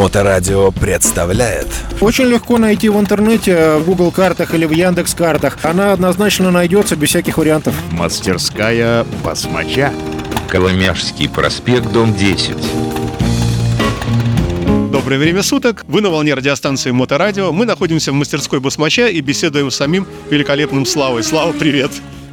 Моторадио представляет Очень легко найти в интернете, в Google картах или в Яндекс картах. Она однозначно найдется без всяких вариантов. Мастерская басмача. Коломяжский проспект, дом 10. Доброе время суток. Вы на волне радиостанции Моторадио. Мы находимся в мастерской Басмача и беседуем с самим великолепным Славой. Слава, привет!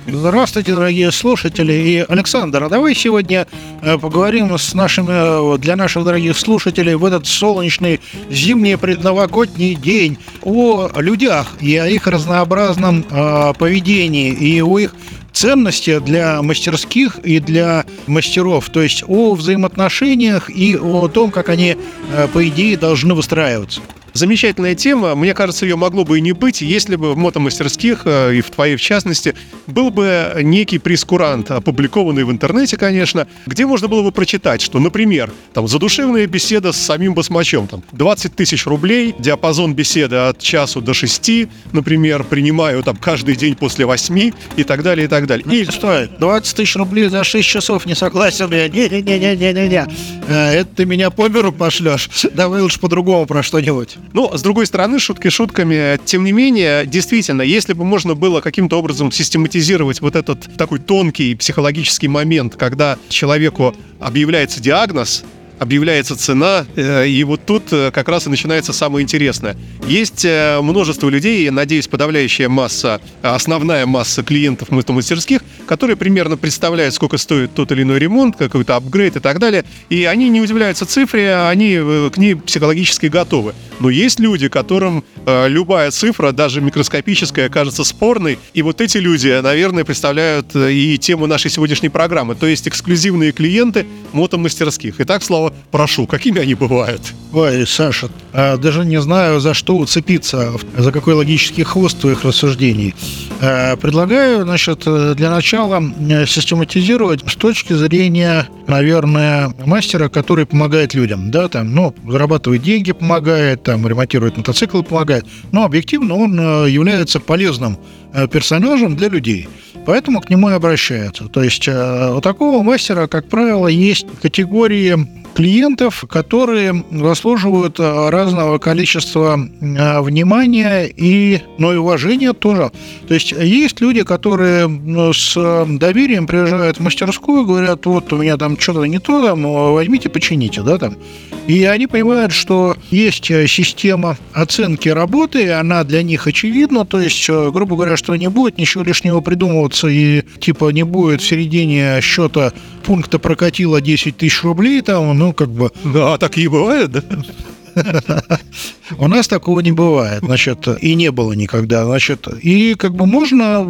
Здравствуйте, дорогие слушатели. И, Александр, а давай сегодня э, поговорим с нашими, э, для наших дорогих слушателей в этот солнечный зимний предновогодний день о людях и о их разнообразном э, поведении и о их ценности для мастерских и для мастеров, то есть о взаимоотношениях и о том, как они, э, по идее, должны выстраиваться. Замечательная тема. Мне кажется, ее могло бы и не быть, если бы в мотомастерских, э, и в твоей в частности, был бы некий прескурант, опубликованный в интернете, конечно, где можно было бы прочитать, что, например, там задушевная беседа с самим басмачом, там 20 тысяч рублей, диапазон беседы от часу до 6, например, принимаю там каждый день после 8 и так далее, и так далее. И... Стоит 20 тысяч рублей за 6 часов, не согласен я. Не-не-не-не-не-не. Э, Это ты меня по миру пошлешь. Давай лучше по-другому про что-нибудь. Но, с другой стороны, шутки шутками, тем не менее, действительно, если бы можно было каким-то образом систематизировать вот этот такой тонкий психологический момент, когда человеку объявляется диагноз, объявляется цена, э, и вот тут э, как раз и начинается самое интересное. Есть э, множество людей, я надеюсь, подавляющая масса, основная масса клиентов мастерских, которые примерно представляют, сколько стоит тот или иной ремонт, какой-то апгрейд и так далее, и они не удивляются цифре, они к ней психологически готовы. Но есть люди, которым любая цифра, даже микроскопическая, кажется спорной, и вот эти люди, наверное, представляют и тему нашей сегодняшней программы, то есть эксклюзивные клиенты мотомастерских. Итак, прошу, какими они бывают? Ой, Саша, а, даже не знаю, за что уцепиться, за какой логический хвост твоих рассуждений. А, предлагаю, значит, для начала систематизировать с точки зрения, наверное, мастера, который помогает людям, да, там, ну, зарабатывает деньги, помогает, там, ремонтирует мотоциклы, помогает, но объективно он является полезным персонажем для людей. Поэтому к нему и обращаются. То есть у такого мастера, как правило, есть категории клиентов, которые заслуживают разного количества внимания и, ну, и уважения тоже. То есть есть люди, которые ну, с доверием приезжают в мастерскую, говорят, вот у меня там что-то не то, там, возьмите, почините, да, там. И они понимают, что есть система оценки работы, она для них очевидна, то есть, грубо говоря, что не будет ничего лишнего придумываться и типа не будет в середине счета пункта прокатило 10 тысяч рублей, там, ну, как бы... Да, так и бывает, да? У нас такого не бывает, значит, и не было никогда, значит, и как бы можно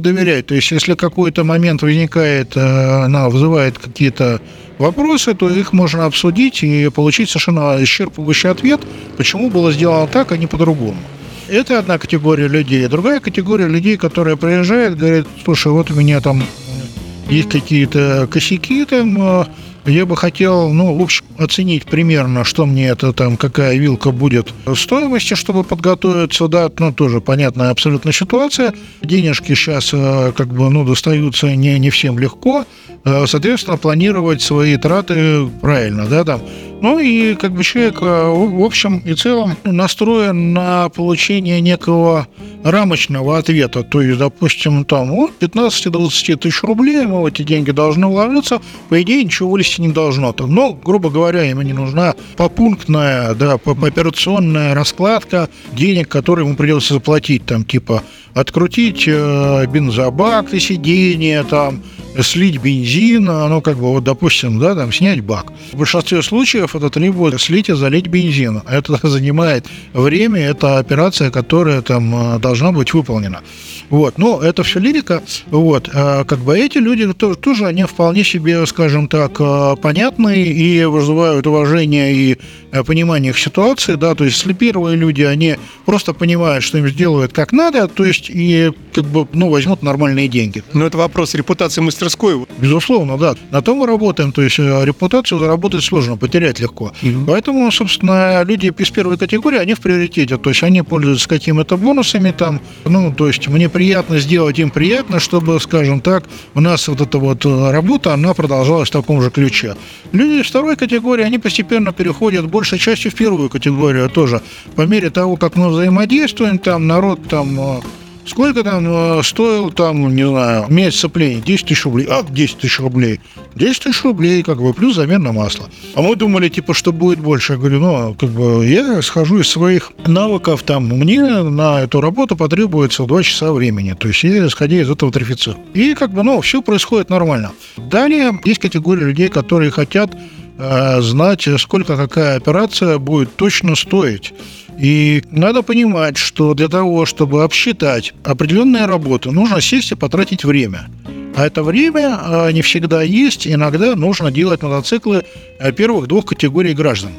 доверять, то есть если какой-то момент возникает, она вызывает какие-то вопросы, то их можно обсудить и получить совершенно исчерпывающий ответ, почему было сделано так, а не по-другому. Это одна категория людей. Другая категория людей, которые приезжают, говорят, слушай, вот у меня там есть какие-то косяки, там, я бы хотел, ну, общем, оценить примерно, что мне это там, какая вилка будет стоимости, чтобы подготовиться, да, ну, тоже понятная абсолютно ситуация. Денежки сейчас, как бы, ну, достаются не, не всем легко, соответственно, планировать свои траты правильно, да, там. Ну и как бы человек в общем и целом настроен на получение некого рамочного ответа. То есть, допустим, там от 15-20 тысяч рублей ему эти деньги должны вложиться, по идее ничего вылезти не должно. Там, но, грубо говоря, ему не нужна попунктная, да, операционная раскладка денег, которые ему придется заплатить, там, типа, открутить э, бензобак и сиденье, там, слить бензин, ну, как бы, вот, допустим, да, там, снять бак. В большинстве случаев это требует слить и залить бензин. Это занимает время, это операция, которая там должна быть выполнена. Вот, но это все лирика. Вот, а как бы эти люди тоже, тоже они вполне себе, скажем так, понятные и вызывают уважение и понимание их ситуации, да, то есть первые люди, они просто понимают, что им сделают как надо, то есть и как бы, ну, возьмут нормальные деньги. Но это вопрос репутации мастерской. Безусловно, да. На том мы работаем. То есть э, репутацию заработать сложно, потерять легко. Мгм. Поэтому, собственно, люди из первой категории, они в приоритете. То есть они пользуются какими-то бонусами там. Ну, то есть мне приятно сделать, им приятно, чтобы, скажем так, у нас вот эта вот э, работа, она продолжалась в таком же ключе. Люди из второй категории, они постепенно переходят большей частью в первую категорию тоже. По мере того, как мы взаимодействуем, там народ там э, Сколько там э, стоил, там, не знаю, месяц сопления? 10 тысяч рублей. А, 10 тысяч рублей. 10 тысяч рублей, как бы, плюс замена масла. А мы думали, типа, что будет больше. Я говорю, ну, как бы, я схожу из своих навыков, там, мне на эту работу потребуется 2 часа времени. То есть, я, исходя из этого тарифицирую. И, как бы, ну, все происходит нормально. Далее есть категория людей, которые хотят э, знать, сколько какая операция будет точно стоить. И надо понимать, что для того, чтобы обсчитать определенные работы, нужно сесть и потратить время. А это время э, не всегда есть. Иногда нужно делать мотоциклы э, первых двух категорий граждан.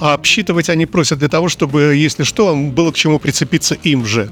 А обсчитывать они просят для того, чтобы, если что, было к чему прицепиться им же.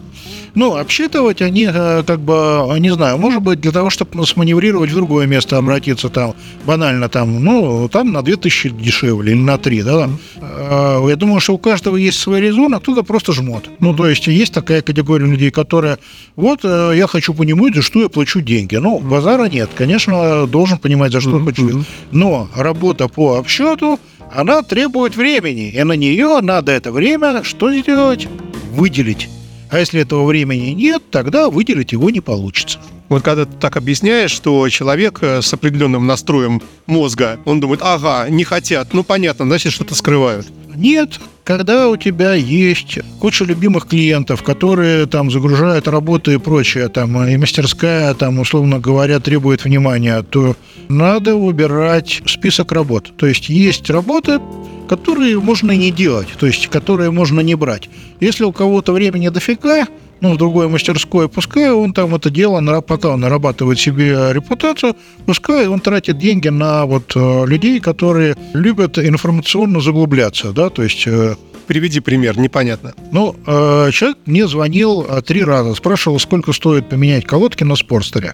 Ну, обсчитывать они, э, как бы, не знаю, может быть, для того, чтобы сманеврировать в другое место, обратиться там, банально там, ну, там на 2000 дешевле или на 3, да. Э, Я думаю, что у каждого есть свой резон, а кто-то просто жмот. Ну, то есть есть такая категория людей, которые, вот, э, я хочу понимать, за что я плачу деньги. Ну, базара нет, конечно, должен понимать, за что хочу. Но работа по обсчету, она требует времени, и на нее надо это время что сделать? Выделить. А если этого времени нет, тогда выделить его не получится. Вот когда ты так объясняешь, что человек э, с определенным настроем мозга, он думает, ага, не хотят, ну понятно, значит, что-то скрывают. Нет, когда у тебя есть куча любимых клиентов, которые там загружают работы и прочее, там и мастерская, там, условно говоря, требует внимания, то надо убирать список работ. То есть есть работы, которые можно не делать, то есть которые можно не брать. Если у кого-то времени дофига, ну, в другой мастерской, пускай он там это дело, на- нарабатывает себе репутацию, пускай он тратит деньги на вот э, людей, которые любят информационно заглубляться, да, то есть э, Приведи пример, непонятно. ну, э, человек мне звонил э, три раза, спрашивал, сколько стоит поменять колодки на спорстере.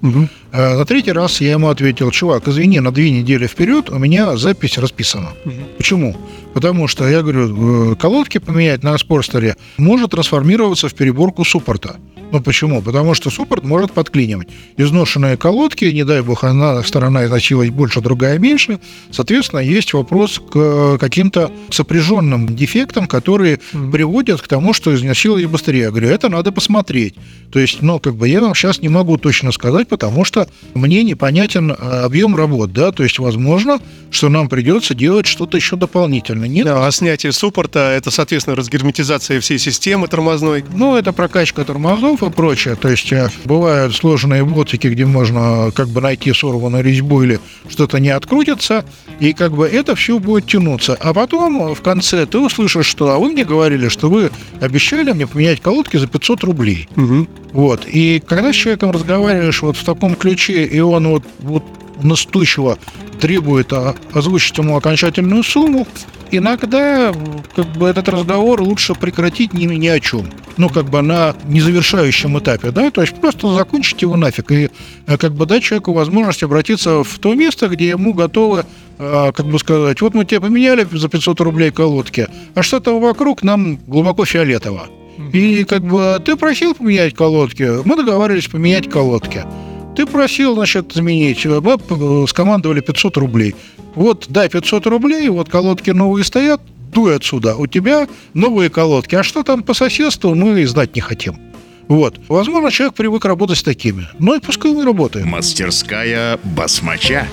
Э, на третий раз я ему ответил, чувак, извини, на две недели вперед у меня запись расписана. Почему? Потому что, я говорю, э, колодки поменять на спорстере может трансформироваться в переборку суппорта. Ну почему? Потому что суппорт может подклинивать. Изношенные колодки, не дай бог, одна сторона износилась больше, другая меньше. Соответственно, есть вопрос к э, каким-то сопряженным дефектам, которые приводят к тому, что износилось быстрее. Я говорю, это надо посмотреть. То есть, ну, как бы я вам сейчас не могу точно сказать, потому что мне непонятен э, объем работ, да, то есть, возможно, что нам придется делать что-то еще дополнительно. Нет, А снятие суппорта – это, соответственно, разгерметизация всей системы тормозной. Ну, это прокачка тормозов и прочее. То есть э, бывают сложные ботики, где можно э, как бы найти сорванную резьбу или что-то не открутится, и как бы это все будет тянуться. А потом э, в конце ты услышишь, что а вы мне говорили, что вы обещали мне поменять колодки за 500 рублей. Вот. И когда с человеком разговариваешь вот в таком ключе, и он вот, вот настойчиво требует озвучить ему окончательную сумму, иногда как бы этот разговор лучше прекратить ни, ни о чем. Ну, как бы на незавершающем этапе, да, то есть просто закончить его нафиг и э, как бы дать человеку возможность обратиться в то место, где ему готовы, э, как бы сказать, вот мы тебе поменяли за 500 рублей колодки, а что-то вокруг нам глубоко фиолетово. И как бы ты просил поменять колодки, мы договаривались поменять колодки. Ты просил, значит, заменить, мы э, скомандовали 500 рублей. Вот, дай 500 рублей, вот колодки новые стоят, дуй отсюда, у тебя новые колодки. А что там по соседству, мы знать не хотим. Вот. Возможно, человек привык работать с такими. Ну и пускай он работает. Мастерская басмача.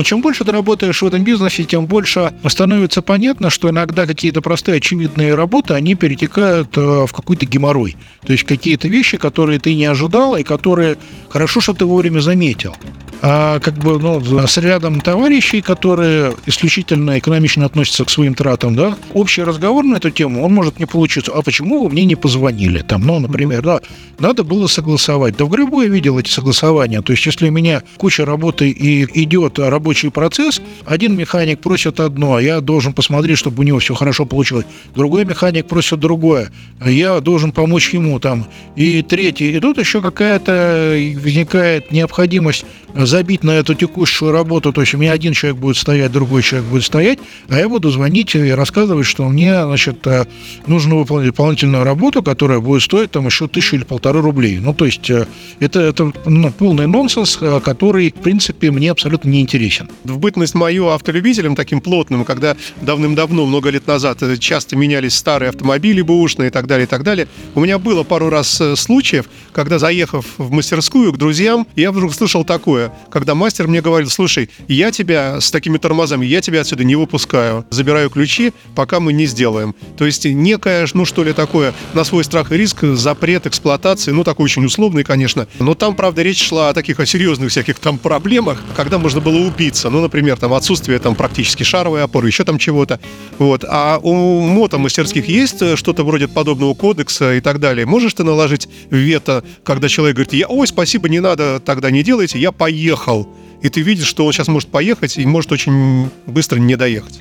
Но чем больше ты работаешь в этом бизнесе, тем больше становится понятно, что иногда какие-то простые очевидные работы, они перетекают э, в какой-то геморрой. То есть какие-то вещи, которые ты не ожидал и которые хорошо, что ты вовремя заметил. А как бы, ну, с рядом товарищей, которые исключительно экономично относятся к своим тратам, да, общий разговор на эту тему, он может не получиться. А почему вы мне не позвонили? Там, ну, например, да, надо было согласовать. Да в грибу я видел эти согласования. То есть, если у меня куча работы и идет рабочий рабочий процесс. Один механик просит одно, а я должен посмотреть, чтобы у него все хорошо получилось. Другой механик просит другое, а я должен помочь ему там. И третий. И тут еще какая-то возникает необходимость забить на эту текущую работу. То есть у меня один человек будет стоять, другой человек будет стоять, а я буду звонить и рассказывать, что мне, значит, э, нужно выполнить дополнительную работу, которая будет стоить там еще тысячу или полторы рублей. Ну, то есть э, это, это ну, полный нонсенс, э, который, в принципе, мне абсолютно не интересен. В бытность мою автолюбителем таким плотным, когда давным-давно, много лет назад, часто менялись старые автомобили бэушные и так далее, и так далее, у меня было пару раз случаев, когда, заехав в мастерскую к друзьям, я вдруг слышал такое, когда мастер мне говорил, слушай, я тебя с такими тормозами, я тебя отсюда не выпускаю, забираю ключи, пока мы не сделаем. То есть некое, ну что ли такое, на свой страх и риск, запрет эксплуатации, ну такой очень условный, конечно. Но там, правда, речь шла о таких о серьезных всяких там проблемах, когда можно было убиться. Ну, например, там отсутствие там практически шаровой опоры, еще там чего-то. Вот. А у мотомастерских есть что-то вроде подобного кодекса и так далее? Можешь ты наложить вето, когда человек говорит, я, ой, спасибо, не надо, тогда не делайте, я поехал. И ты видишь, что он сейчас может поехать и может очень быстро не доехать.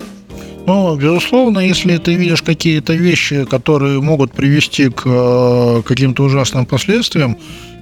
Ну, безусловно, если ты видишь какие-то вещи, которые могут привести к э, каким-то ужасным последствиям,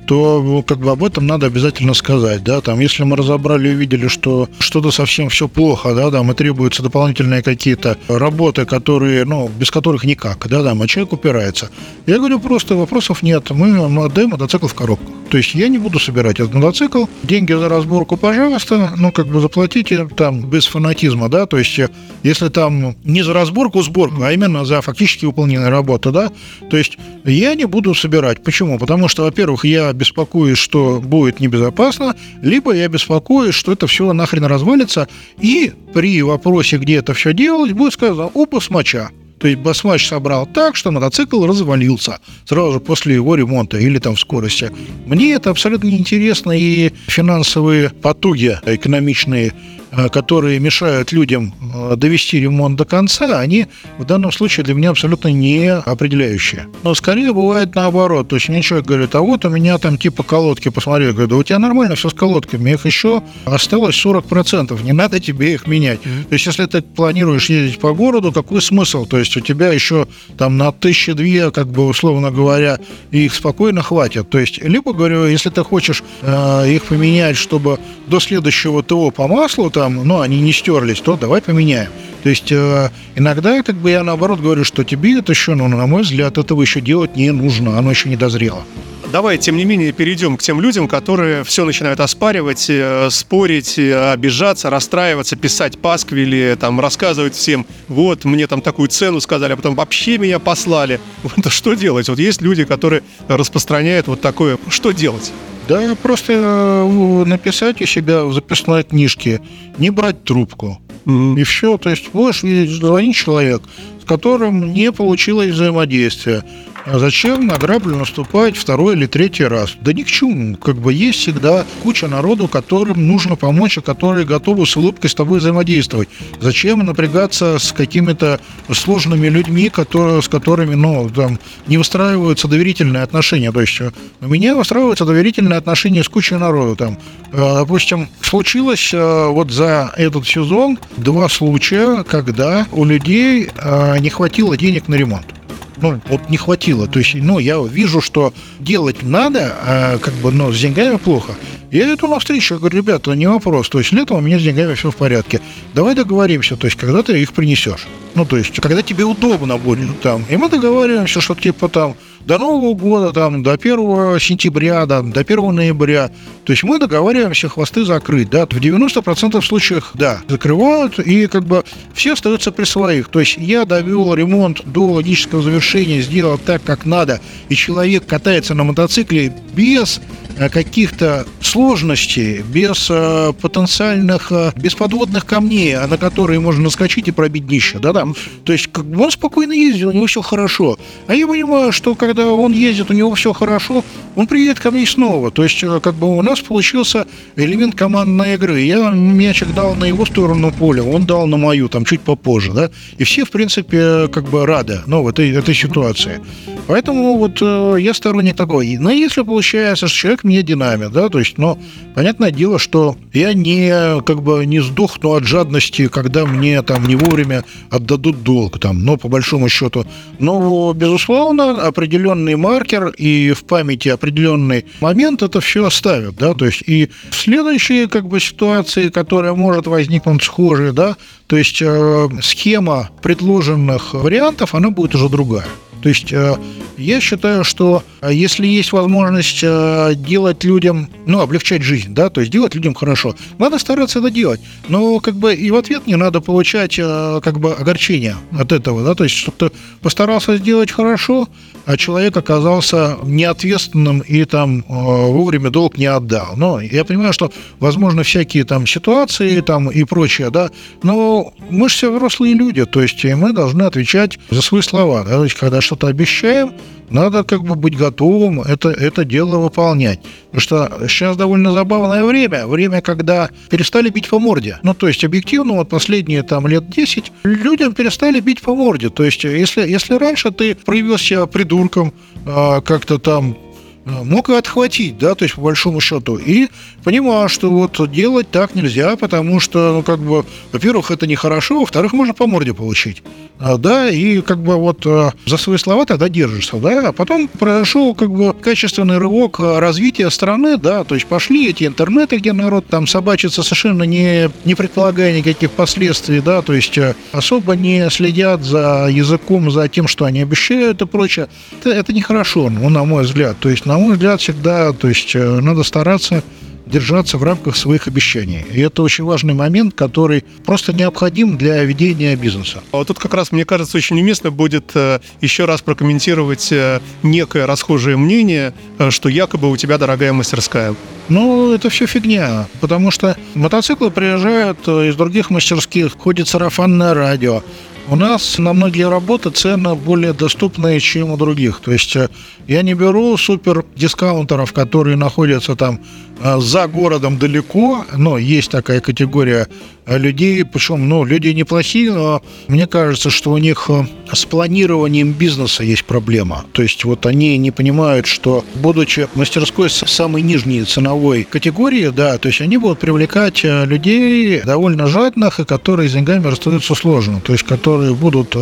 то ну, как бы об этом надо обязательно сказать, да, там, если мы разобрали и увидели, что что-то совсем все плохо, да, там, и требуются дополнительные какие-то работы, которые, ну, без которых никак, да, там, а человек упирается. Я говорю просто, вопросов нет, мы отдаем мотоцикл в коробку. То есть я не буду собирать этот мотоцикл, деньги за разборку, пожалуйста, ну, как бы заплатите там без фанатизма, да, то есть если там не за разборку, сборку, а именно за фактически выполненные работы, да, то есть я не буду собирать. Почему? Потому что, во-первых, я беспокоюсь, что будет небезопасно, либо я беспокоюсь, что это все нахрен развалится, и при вопросе, где это все делать, будет сказано, опа, смоча. То есть басмач собрал так, что мотоцикл развалился сразу же после его ремонта или там в скорости. Мне это абсолютно неинтересно, и финансовые потуги экономичные которые мешают людям э, довести ремонт до конца, они в данном случае для меня абсолютно не определяющие. Но скорее бывает наоборот. То есть мне человек говорит, а вот у меня там типа колодки, посмотри, я говорю, да у тебя нормально все с колодками, их еще осталось 40%, не надо тебе их менять. То есть если ты планируешь ездить по городу, какой смысл? То есть у тебя еще там на тысячи две, как бы условно говоря, их спокойно хватит. То есть либо, говорю, если ты хочешь э, их поменять, чтобы до следующего ТО по маслу там, ну, они не стерлись, то давай поменяем. То есть э, иногда как бы я наоборот говорю, что тебе это еще, ну, на мой взгляд, этого еще делать не нужно, оно еще не дозрело. Давай, тем не менее, перейдем к тем людям, которые все начинают оспаривать, э, спорить, э, обижаться, расстраиваться, писать пасквили, там, рассказывать всем, вот, мне там такую цену сказали, а потом вообще меня послали. Вот, что делать? Вот есть люди, которые распространяют вот такое. Что делать? Да, просто э, написать у себя в записной книжке, не брать трубку. Mm-hmm. И все. То есть видеть, звонить человек, с которым не получилось взаимодействие. А зачем на грабли наступать второй или третий раз? Да ни к чему. Как бы есть всегда куча народу, которым нужно помочь, и которые готовы с улыбкой с тобой взаимодействовать. Зачем напрягаться с какими-то сложными людьми, которые, с которыми, ну, там, не выстраиваются доверительные отношения. То есть у меня выстраиваются доверительные отношения с кучей народу. Там, э, допустим, случилось э, вот за этот сезон два случая, когда у людей э, не хватило денег на ремонт ну, вот не хватило. То есть, ну, я вижу, что делать надо, а как бы, но с деньгами плохо. Я иду на встречу, я говорю, ребята, не вопрос. То есть, летом у меня с деньгами все в порядке. Давай договоримся, то есть, когда ты их принесешь. Ну, то есть, когда тебе удобно будет там. И мы договариваемся, что типа там до Нового года, там, до 1 сентября, да, до 1 ноября. То есть мы договариваемся хвосты закрыть, да, в 90% случаях, да, закрывают, и как бы все остаются при своих. То есть я довел ремонт до логического завершения, сделал так, как надо, и человек катается на мотоцикле без Э, каких-то сложностей, без э, потенциальных, э, без подводных камней, а на которые можно наскочить и пробить днище, да, да. То есть как он спокойно ездил, у него все хорошо. А я понимаю, что когда когда он ездит, у него все хорошо, он приедет ко мне снова. То есть, э, как бы у нас получился элемент командной игры. Я мячик дал на его сторону поля, он дал на мою, там, чуть попозже, да. И все, в принципе, как бы рады, ну, этой, этой ситуации. Поэтому вот э, я сторонник такой. Но если получается, что человек мне динамит, да, то есть, но понятное дело, что я не, как бы, не сдохну от жадности, когда мне там не вовремя отдадут долг, там, но по большому счету. Но, безусловно, определенный маркер и в памяти определенный момент это все оставят, да, то есть и следующие, как бы, ситуации, которая может возникнуть схожие, да, то есть э, схема предложенных вариантов, она будет уже другая. То есть э, я считаю, что э, если есть возможность э, делать людям, ну, облегчать жизнь, да, то есть делать людям хорошо, надо стараться это делать. Но как бы и в ответ не надо получать как бы огорчение от этого, да, то есть чтобы ты постарался сделать хорошо, а человек оказался неответственным и там вовремя долг не отдал. Но я понимаю, что возможно всякие там ситуации там и прочее, да, но мы же все взрослые люди, то есть мы должны отвечать за свои слова, да, то есть когда что-то обещаем, надо как бы быть готовым это, это дело выполнять. Потому что сейчас довольно забавное время, время, когда перестали бить по морде. Ну, то есть, объективно, вот последние там лет 10 людям перестали бить по морде. То есть, если, если раньше ты проявил себя придурком, а, как-то там Э, мог и отхватить, да, то есть по большому счету. И понимаю, что вот делать так нельзя, потому что, ну, как бы, во-первых, это нехорошо, во-вторых, можно по морде получить. А, да, и как бы вот а, за свои слова тогда держишься, да, а потом произошел как бы качественный рывок развития страны, да, то есть пошли эти интернеты, где народ там собачится совершенно не, не предполагая никаких последствий, да, то есть особо не следят за языком, за тем, что они обещают и прочее. Это, это нехорошо, ну, на мой взгляд. То есть, на мой взгляд, всегда, то есть э, надо стараться держаться в рамках своих обещаний. И это очень важный момент, который просто необходим для ведения бизнеса. А вот тут как раз, мне кажется, очень уместно будет э, еще раз прокомментировать э, некое расхожее мнение, что якобы у тебя дорогая мастерская. Ну, это все фигня, потому что мотоциклы приезжают из других мастерских, ходит сарафанное радио, у нас на многие работы цены более доступные, чем у других. То есть э, я не беру супер дискаунтеров, которые находятся там за городом далеко, но есть такая категория э, людей, причем, ну, люди неплохие, но мне кажется, что у них с планированием бизнеса есть проблема. То есть вот они не понимают, что будучи мастерской самой нижней ценовой категории, да, то есть они будут привлекать людей довольно жадных и которые с деньгами расстаются сложно, то есть которые будут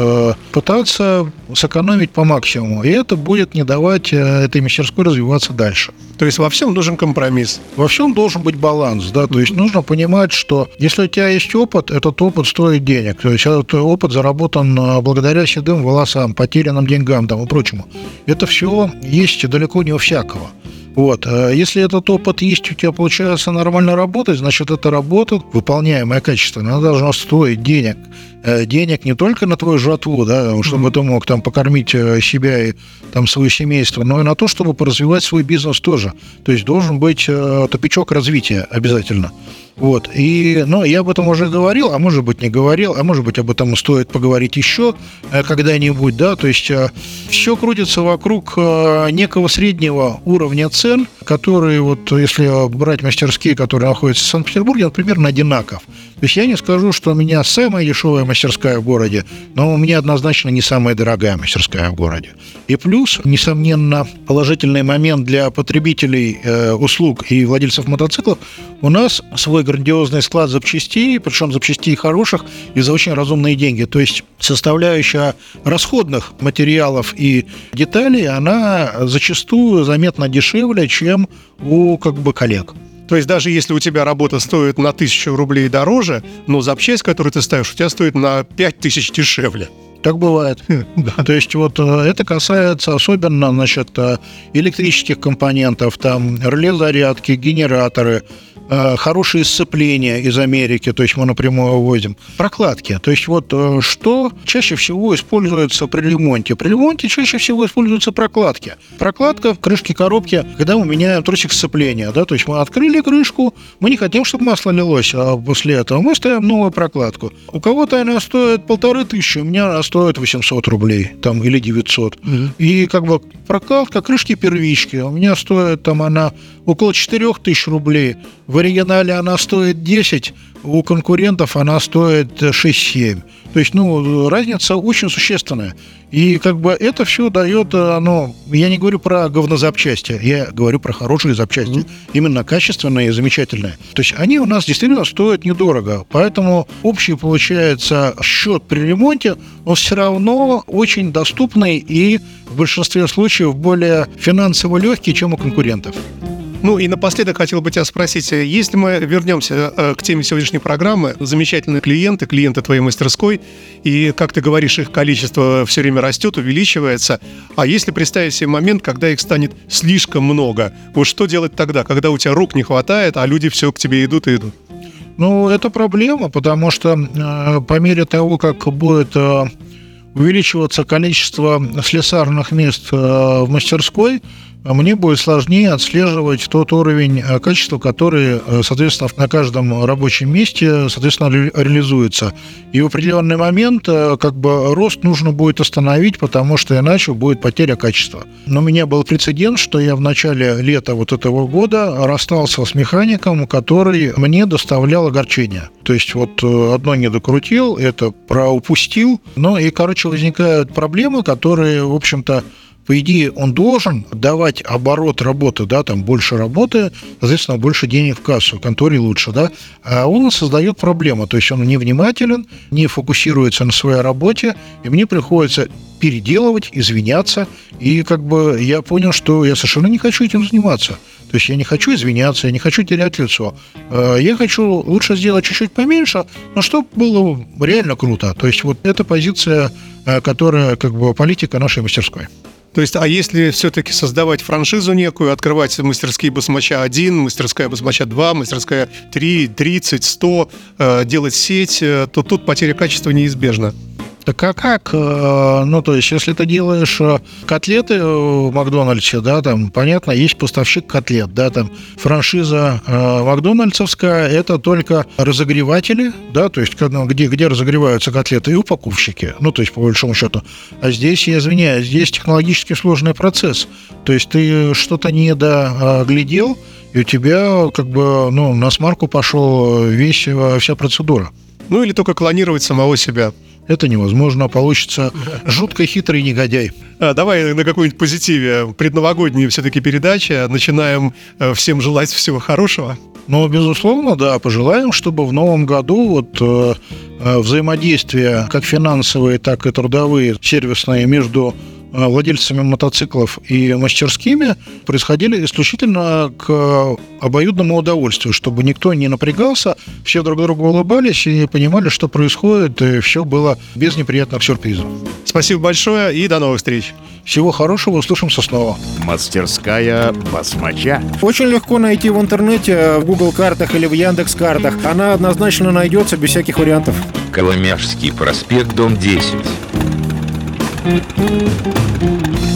пытаться сэкономить по максимуму. И это будет не давать этой мастерской развиваться дальше. То есть во всем нужен компромисс? Во всем должен быть баланс, да. То есть нужно понимать, что если у тебя есть опыт, этот опыт стоит денег. То есть этот опыт заработан э, благодаря седым волосам, потерянным деньгам там, и прочему. Это все есть далеко не у всякого. Вот. Если этот опыт есть, у тебя получается нормально работать, значит, эта работа, выполняемая качественно, она должна стоить денег. Э, денег не только на твою жатву, да, чтобы ты мог там покормить э, себя и там свое семейство, но и на то, чтобы поразвивать свой бизнес тоже. То есть должен быть э, топичок развития обязательно. Вот. И, ну, я об этом уже говорил, а может быть не говорил, а может быть об этом стоит поговорить еще когда-нибудь, да, то есть все крутится вокруг некого среднего уровня цен, которые вот, если брать мастерские, которые находятся в Санкт-Петербурге, примерно одинаков. То есть я не скажу, что у меня самая дешевая мастерская в городе, но у меня однозначно не самая дорогая мастерская в городе. И плюс, несомненно, положительный момент для потребителей э, услуг и владельцев мотоциклов, у нас свой грандиозный склад запчастей, причем запчастей хороших и за очень разумные деньги. То есть составляющая расходных материалов и деталей, она зачастую заметно дешевле, чем у как бы коллег. То есть даже если у тебя работа стоит на тысячу рублей дороже, но запчасть, которую ты ставишь, у тебя стоит на пять тысяч дешевле. Так бывает. Да. То есть вот э, это касается особенно, значит, э, электрических компонентов, там реле зарядки, генераторы, э, хорошие сцепления из Америки, то есть мы напрямую возим, прокладки. То есть вот э, что чаще всего используется при ремонте? При ремонте чаще всего используются прокладки. Прокладка в крышке коробки, когда мы меняем тросик сцепления, да, то есть мы открыли крышку, мы не хотим, чтобы масло лилось, а после этого мы ставим новую прокладку. У кого-то она стоит полторы тысячи, у меня она стоит 800 рублей, там, или 900. Мгм. И как бы прокладка крышки первички у меня стоит там она около 4 тысяч рублей. В оригинале она стоит 10, у конкурентов она стоит 6-7. То есть, ну, разница очень существенная. И как бы это все дает, э, ну, я не говорю про говнозапчасти, я говорю про хорошие запчасти. Именно качественные и замечательные. То есть они у нас действительно стоят недорого. Поэтому общий получается счет при ремонте, он все равно очень доступный и в большинстве случаев более финансово легкий, чем у конкурентов. Ну и напоследок хотел бы тебя спросить, э, если мы вернемся э, к теме сегодняшней программы, замечательные клиенты, клиенты твоей мастерской, и, как ты говоришь, их количество все время растет, увеличивается, а если представить себе момент, когда их станет слишком много, вот что делать тогда, когда у тебя рук не хватает, а люди все к тебе идут и идут? Ну, это проблема, потому что э, по мере того, как будет э, увеличиваться количество слесарных мест э, в мастерской, мне будет сложнее отслеживать тот уровень э, качества, который, э, соответственно, на каждом рабочем месте, соответственно, ре- реализуется. И в определенный момент э, как бы рост нужно будет остановить, потому что иначе будет потеря качества. Но у меня был прецедент, что я в начале лета вот этого года расстался с механиком, который мне доставлял огорчение. То есть вот одно не докрутил, это проупустил. Ну и, короче, возникают проблемы, которые, в общем-то, по идее, он должен давать оборот работы, да, там больше работы, соответственно, больше денег в кассу, конторе лучше, да, а он создает проблему, то есть он невнимателен, не фокусируется на своей работе, и мне приходится переделывать, извиняться, и как бы я понял, что я совершенно не хочу этим заниматься. То есть я не хочу извиняться, я не хочу терять лицо. Э, Я хочу лучше сделать чуть-чуть поменьше, но чтобы было реально круто. То есть вот эта позиция, э, которая как бы политика нашей мастерской. То есть, а если все-таки создавать франшизу некую, открывать мастерские басмача 1, мастерская басмача 2, мастерская 3, 30, 100, э, делать сеть, э, то тут потеря качества неизбежна. Так а как? Э, Ну, то есть, если ты делаешь э, котлеты в Макдональдсе, да, там, понятно, есть поставщик котлет, да, там, франшиза э, Макдональдсовская, это только разогреватели, да, то есть, где, где разогреваются котлеты, и упаковщики, ну, то есть, по большому счету. А здесь, я извиняюсь, здесь технологически сложный процесс. То есть, ты что-то не доглядел, и у тебя, как бы, ну, на смарку пошел весь, э, вся процедура. Ну или только клонировать самого себя. Это невозможно, получится жутко хитрый негодяй. А, давай на какой-нибудь позитиве. Предновогодняя все-таки передача. Начинаем э, всем желать всего хорошего. Но, безусловно, да, пожелаем, чтобы в новом году вот э, э, взаимодействия, как финансовые, так и трудовые, сервисные между владельцами мотоциклов и мастерскими происходили исключительно к обоюдному удовольствию, чтобы никто не напрягался, все друг другу улыбались и понимали, что происходит, и все было без неприятных сюрпризов. Спасибо большое и до новых встреч. Всего хорошего, услышимся снова. Мастерская басмача. Очень легко найти в интернете, в Google картах или в Яндекс картах. Она однозначно найдется без всяких вариантов. Коломяжский проспект, дом 10. Música